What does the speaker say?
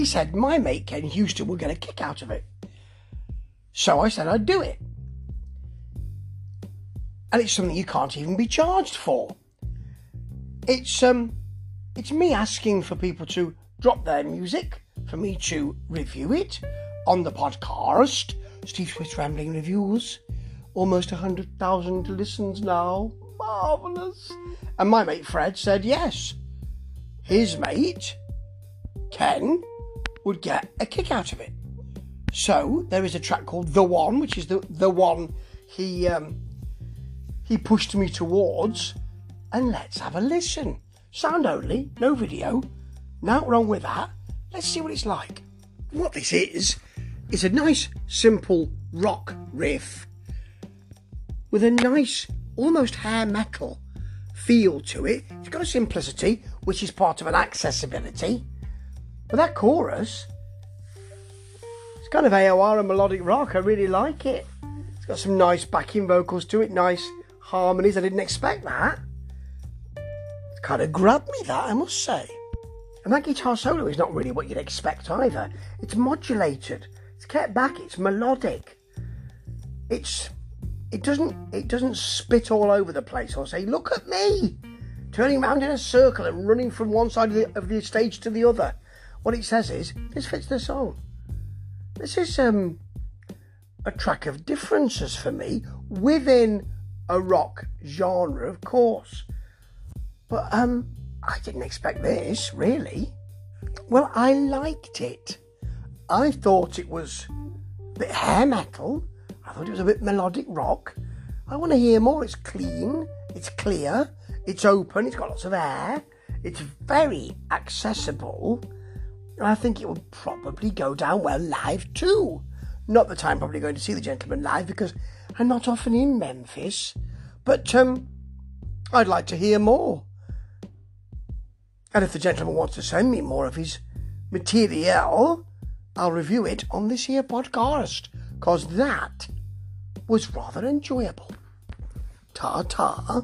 he said my mate Ken Houston would get a kick out of it. So I said I'd do it. And it's something you can't even be charged for. It's um it's me asking for people to drop their music for me to review it on the podcast. Steve Swiss Rambling Reviews. Almost 100,000 listens now. Marvellous. And my mate Fred said yes. His mate, Ken, would get a kick out of it. So there is a track called The One, which is the, the one he um, he pushed me towards. And let's have a listen. Sound only, no video. Nothing wrong with that. Let's see what it's like. What this is, is a nice, simple rock riff with a nice, almost hair metal feel to it. It's got a simplicity, which is part of an accessibility. But that chorus, it's kind of AOR and melodic rock. I really like it. It's got some nice backing vocals to it, nice harmonies. I didn't expect that. It kind of grabbed me, that, I must say. And that guitar solo is not really what you'd expect either. It's modulated, it's kept back, it's melodic. It's it doesn't it doesn't spit all over the place or say, look at me, turning around in a circle and running from one side of the, of the stage to the other. What it says is, this fits the song. This is um a track of differences for me within a rock genre, of course. But um, I didn't expect this, really. Well, I liked it. I thought it was a bit hair metal. I thought it was a bit melodic rock. I want to hear more. It's clean, it's clear, it's open, it's got lots of air, it's very accessible. And I think it will probably go down well live too. Not that I'm probably going to see the gentleman live because I'm not often in Memphis, but um, I'd like to hear more. And if the gentleman wants to send me more of his material, I'll review it on this here podcast, because that was rather enjoyable. Ta ta.